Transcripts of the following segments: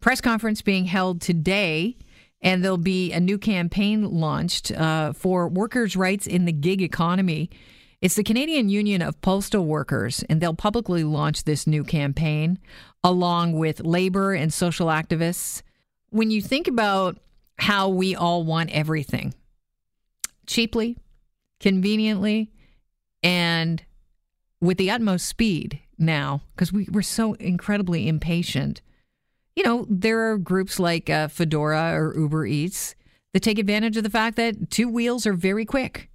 press conference being held today, and there'll be a new campaign launched uh, for workers' rights in the gig economy. It's the Canadian Union of Postal Workers, and they'll publicly launch this new campaign along with labor and social activists. When you think about how we all want everything cheaply, conveniently, and with the utmost speed now, because we, we're so incredibly impatient. You know, there are groups like uh, Foodora or Uber Eats that take advantage of the fact that two wheels are very quick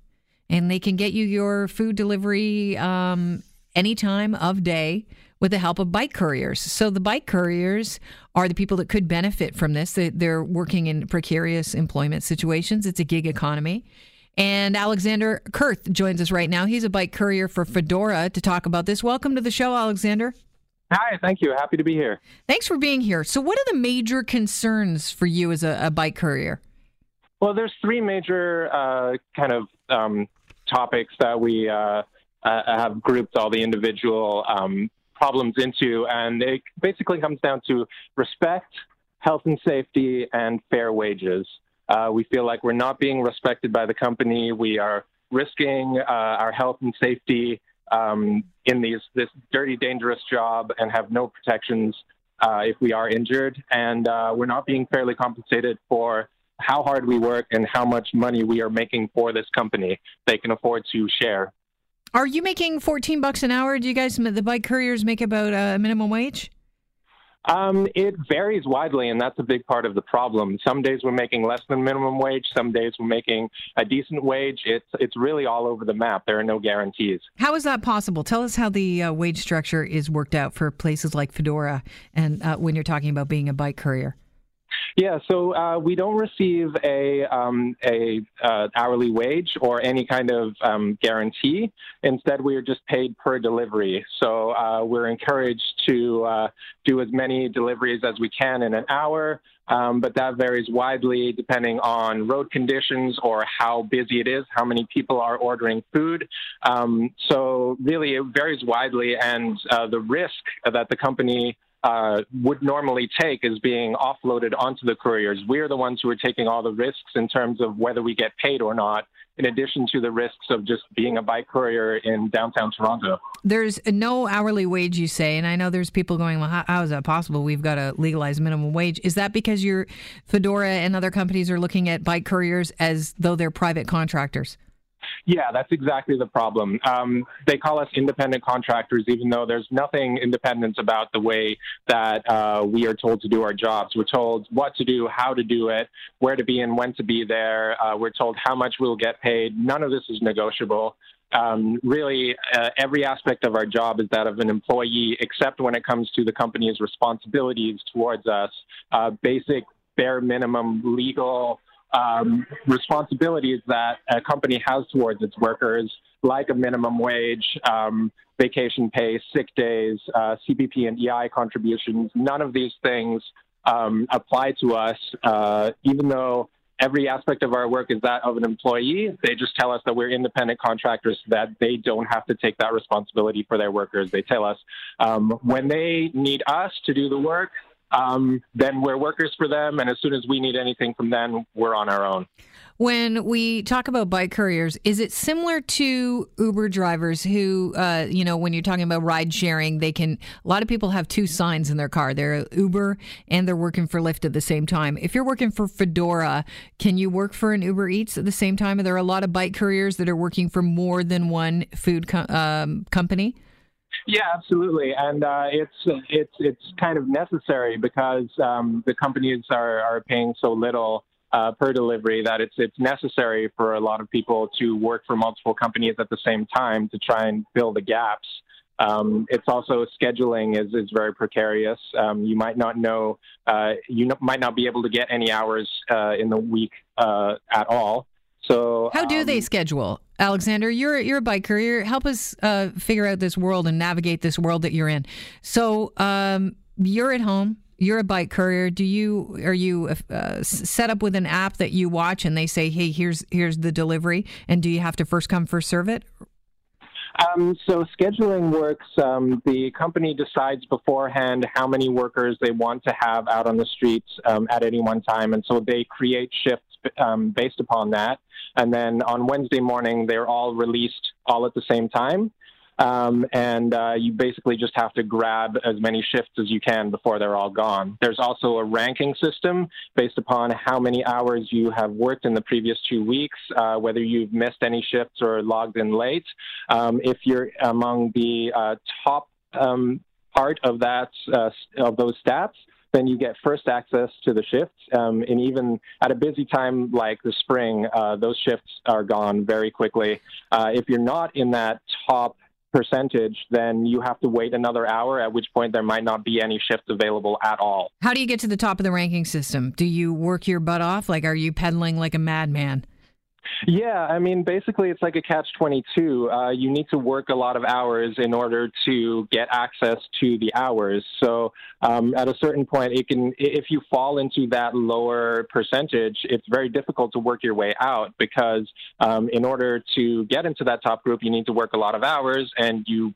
and they can get you your food delivery um, any time of day with the help of bike couriers. So the bike couriers are the people that could benefit from this. They're working in precarious employment situations. It's a gig economy. And Alexander Kurth joins us right now. He's a bike courier for Foodora to talk about this. Welcome to the show, Alexander. Hi, thank you. Happy to be here. Thanks for being here. So, what are the major concerns for you as a, a bike courier? Well, there's three major uh, kind of um, topics that we uh, uh, have grouped all the individual um, problems into, and it basically comes down to respect, health and safety, and fair wages. Uh, we feel like we're not being respected by the company. We are risking uh, our health and safety um, in these this dirty, dangerous job, and have no protections uh, if we are injured. And uh, we're not being fairly compensated for how hard we work and how much money we are making for this company. They can afford to share. Are you making 14 bucks an hour? Do you guys, the bike couriers, make about a minimum wage? Um, it varies widely, and that's a big part of the problem. Some days we're making less than minimum wage. Some days we're making a decent wage. It's it's really all over the map. There are no guarantees. How is that possible? Tell us how the uh, wage structure is worked out for places like Foodora, and uh, when you're talking about being a bike courier. Yeah, so uh, we don't receive a um, a uh, hourly wage or any kind of um, guarantee. Instead, we are just paid per delivery. So uh, we're encouraged to uh, do as many deliveries as we can in an hour. Um, but that varies widely depending on road conditions or how busy it is, how many people are ordering food. Um, so really, it varies widely, and uh, the risk that the company uh, would normally take is being offloaded onto the couriers. We're the ones who are taking all the risks in terms of whether we get paid or not, in addition to the risks of just being a bike courier in downtown Toronto. There's no hourly wage, you say, and I know there's people going, well, how, how is that possible? We've got to legalize minimum wage. Is that because your Foodora and other companies are looking at bike couriers as though they're private contractors? Yeah, that's exactly the problem. Um, they call us independent contractors, even though there's nothing independent about the way that uh, we are told to do our jobs. We're told what to do, how to do it, where to be, and when to be there. Uh, we're told how much we'll get paid. None of this is negotiable. Um, really, uh, every aspect of our job is that of an employee, except when it comes to the company's responsibilities towards us. Uh, basic, bare minimum legal um, responsibilities that a company has towards its workers, like a minimum wage, um, vacation pay, sick days, uh, CPP and EI contributions. None of these things um, apply to us, uh, even though every aspect of our work is that of an employee. They just tell us that we're independent contractors so that they don't have to take that responsibility for their workers. They tell us um, when they need us to do the work, um, then we're workers for them. And as soon as we need anything from them, we're on our own. When we talk about bike couriers, is it similar to Uber drivers who, uh, you know, when you're talking about ride sharing, they can, a lot of people have two signs in their car. They're Uber and they're working for Lyft at the same time. If you're working for Foodora, can you work for an Uber Eats at the same time? Are there a lot of bike couriers that are working for more than one food co- um, company? Yeah, absolutely, and uh, it's it's it's kind of necessary because um, the companies are are paying so little uh, per delivery that it's it's necessary for a lot of people to work for multiple companies at the same time to try and fill the gaps. Um, it's also scheduling is, is very precarious. Um, you might not know, uh, you might not be able to get any hours uh, in the week uh, at all. So, how do um, they schedule? Alexander, you're you're a bike courier. Help us uh, figure out this world and navigate this world that you're in. So um, you're at home. You're a bike courier. Do you are you uh, set up with an app that you watch and they say, "Hey, here's here's the delivery," and do you have to first come first serve it? Um, so scheduling works. Um, the company decides beforehand how many workers they want to have out on the streets um, at any one time, and so they create shifts um, based upon that. And then on Wednesday morning, they're all released all at the same time. Um, and uh, you basically just have to grab as many shifts as you can before they're all gone. There's also a ranking system based upon how many hours you have worked in the previous two weeks, uh, whether you've missed any shifts or logged in late. Um, if you're among the uh, top um, part of that uh, of those stats, then you get first access to the shifts. Um, and even at a busy time like the spring, uh, those shifts are gone very quickly. Uh, if you're not in that top percentage, then you have to wait another hour, at which point there might not be any shifts available at all. How do you get to the top of the ranking system? Do you work your butt off? Like, are you pedaling like a madman? Yeah, I mean, basically, it's like a catch 22. Uh, you need to work a lot of hours in order to get access to the hours. So, um, at a certain point, it can, if you fall into that lower percentage, it's very difficult to work your way out because um, in order to get into that top group, you need to work a lot of hours and you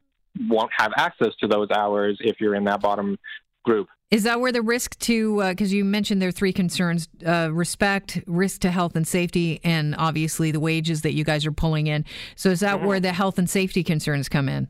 won't have access to those hours if you're in that bottom group. Is that where the risk to, because uh, you mentioned there are three concerns uh, respect, risk to health and safety, and obviously the wages that you guys are pulling in. So is that mm-hmm. where the health and safety concerns come in?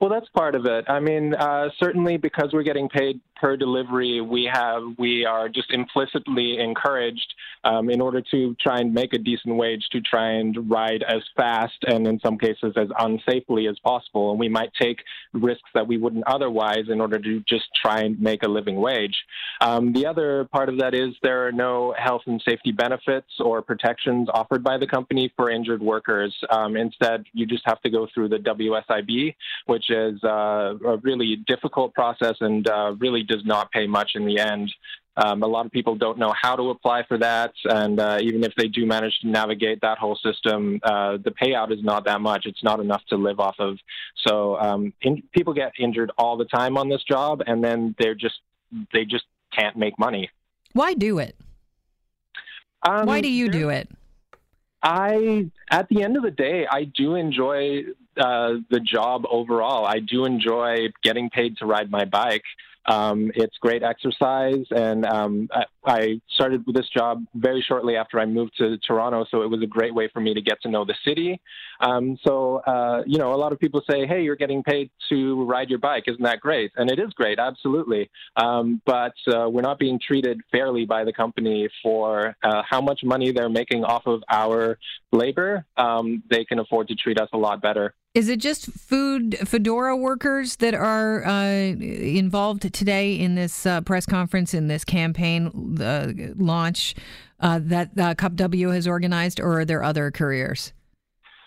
Well, that's part of it. I mean, uh, certainly because we're getting paid per delivery, we have we are just implicitly encouraged um, in order to try and make a decent wage to try and ride as fast and in some cases as unsafely as possible. And we might take risks that we wouldn't otherwise in order to just try and make a living wage. Um, the other part of that is there are no health and safety benefits or protections offered by the company for injured workers. Um, instead, you just have to go through the WSIB, which is uh, a really difficult process and uh, really does not pay much in the end. Um, a lot of people don't know how to apply for that, and uh, even if they do manage to navigate that whole system, uh, the payout is not that much. It's not enough to live off of. So um, in, people get injured all the time on this job, and then they're just they just can't make money. Why do it? Um, Why do you do it? I, at the end of the day, I do enjoy uh, the job overall. I do enjoy getting paid to ride my bike. Um, it's great exercise, and um, I, I, started this job very shortly after I moved to Toronto, so it was a great way for me to get to know the city. Um, so, uh, you know, a lot of people say, "Hey, you're getting paid to ride your bike, isn't that great?" And it is great, absolutely. Um, but uh, we're not being treated fairly by the company for uh, how much money they're making off of our labor. Um, they can afford to treat us a lot better. Is it just food Foodora workers that are uh, involved today in this uh, press conference, in this campaign uh, launch uh, that uh, CUPW has organized, or are there other careers?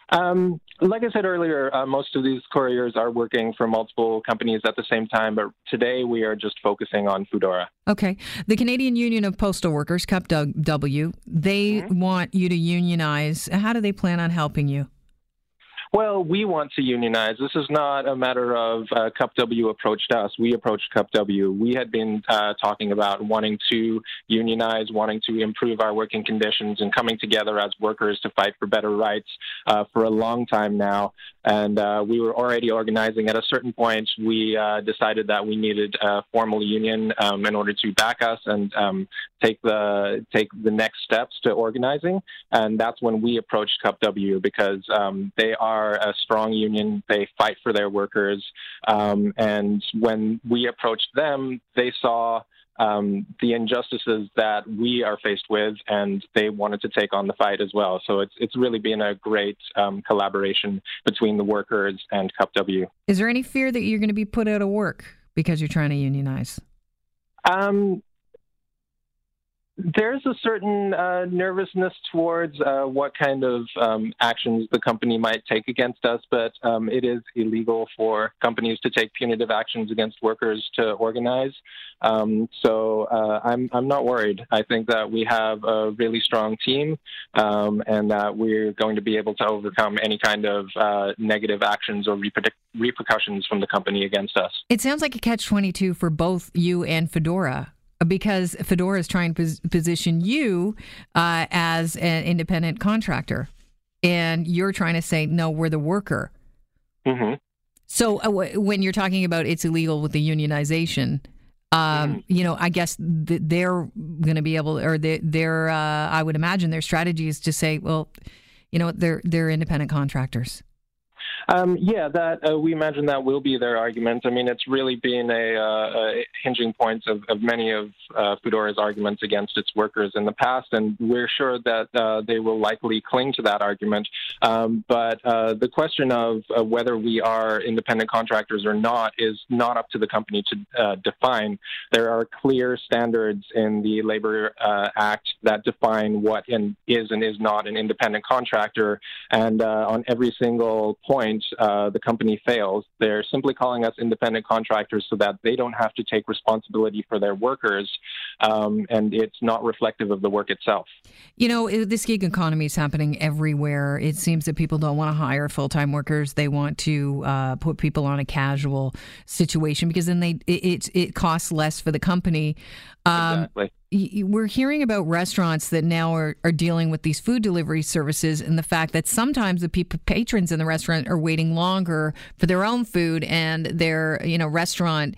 Um, like I said earlier, uh, most of these couriers are working for multiple companies at the same time, but today we are just focusing on Foodora. Okay. The Canadian Union of Postal Workers, CUPW, they mm-hmm. want you to unionize. How do they plan on helping you? Well, we want to unionize. This is not a matter of uh, CUPW approached us. We approached CUPW. We had been uh, talking about wanting to unionize, wanting to improve our working conditions, and coming together as workers to fight for better rights uh, for a long time now. And uh, we were already organizing. At a certain point, we uh, decided that we needed a formal union um, in order to back us and um, take the take the next steps to organizing. And that's when we approached CUPW because um, they are are a strong union. They fight for their workers. Um, and when we approached them, they saw um, the injustices that we are faced with, and they wanted to take on the fight as well. So it's it's really been a great um, collaboration between the workers and CUPW. Is there any fear that you're going to be put out of work because you're trying to unionize? Um, there's a certain uh, nervousness towards uh, what kind of um, actions the company might take against us, but um, it is illegal for companies to take punitive actions against workers to organize. Um, so uh, I'm I'm not worried. I think that we have a really strong team, um, and that we're going to be able to overcome any kind of uh, negative actions or reper- repercussions from the company against us. It sounds like a catch twenty two for both you and Foodora because Foodora is trying to position you uh, as an independent contractor, and you're trying to say, no, we're the worker. Mm-hmm. So uh, w- when you're talking about it's illegal with the unionization, um, mm. you know, I guess th- they're going to be able, or they, they're, uh, I would imagine their strategy is to say, well, you know, they're they're independent contractors. Um, yeah, that uh, we imagine that will be their argument. I mean, it's really been a, uh, a hinging point of, of many of uh, Foodora's arguments against its workers in the past, and we're sure that uh, they will likely cling to that argument. Um, but uh, the question of uh, whether we are independent contractors or not is not up to the company to define. There are clear standards in the Labor Act that define what and is and is not an independent contractor, and on every single point uh, the company fails. They're simply calling us independent contractors so that they don't have to take responsibility for their workers, um, and it's not reflective of the work itself. You know, this gig economy is happening everywhere. It seems that people don't want to hire full time workers; they want to uh, put people on a casual situation because then they it, it, it costs less for the company. Um, exactly we're hearing about restaurants that now are, are dealing with these food delivery services and the fact that sometimes the people patrons in the restaurant are waiting longer for their own food and their you know restaurant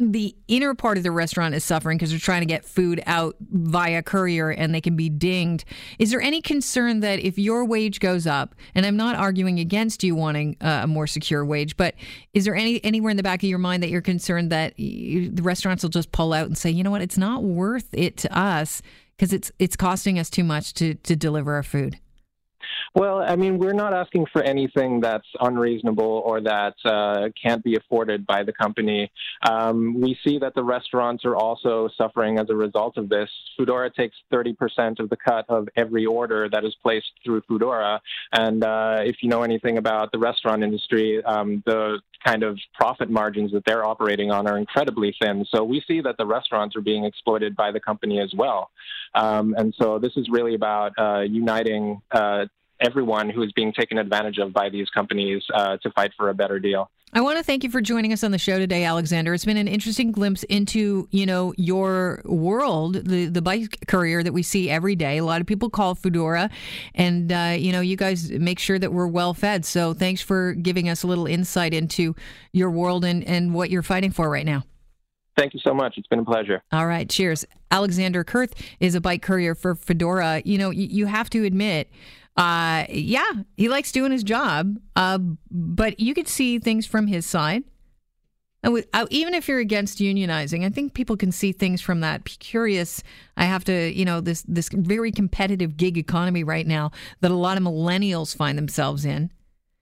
the inner part of the restaurant is suffering because they're trying to get food out via courier and they can be dinged. Is there any concern that if your wage goes up, and I'm not arguing against you wanting uh, a more secure wage, but is there any anywhere in the back of your mind that you're concerned that you, the restaurants will just pull out and say, you know what, it's not worth it to us because it's it's costing us too much to to deliver our food? Well, I mean, we're not asking for anything that's unreasonable or that uh, can't be afforded by the company. Um, we see that the restaurants are also suffering as a result of this. Foodora takes 30% of the cut of every order that is placed through Foodora. And uh, if you know anything about the restaurant industry, um, the kind of profit margins that they're operating on are incredibly thin. So we see that the restaurants are being exploited by the company as well. Um, and so this is really about uh, uniting uh, everyone who is being taken advantage of by these companies uh, to fight for a better deal. I want to thank you for joining us on the show today, Alexander. It's been an interesting glimpse into, you know, your world, the the bike courier that we see every day. A lot of people call Foodora, and uh, you know, you guys make sure that we're well fed. So, thanks for giving us a little insight into your world and and what you're fighting for right now. Thank you so much. It's been a pleasure. All right, cheers. Alexander Kurth is a bike courier for Foodora. You know, you, have to admit uh, yeah, he likes doing his job, uh, but you could see things from his side. Uh, even if you're against unionizing, I think people can see things from that. Curious, I have to, you know, this this very competitive gig economy right now that a lot of millennials find themselves in.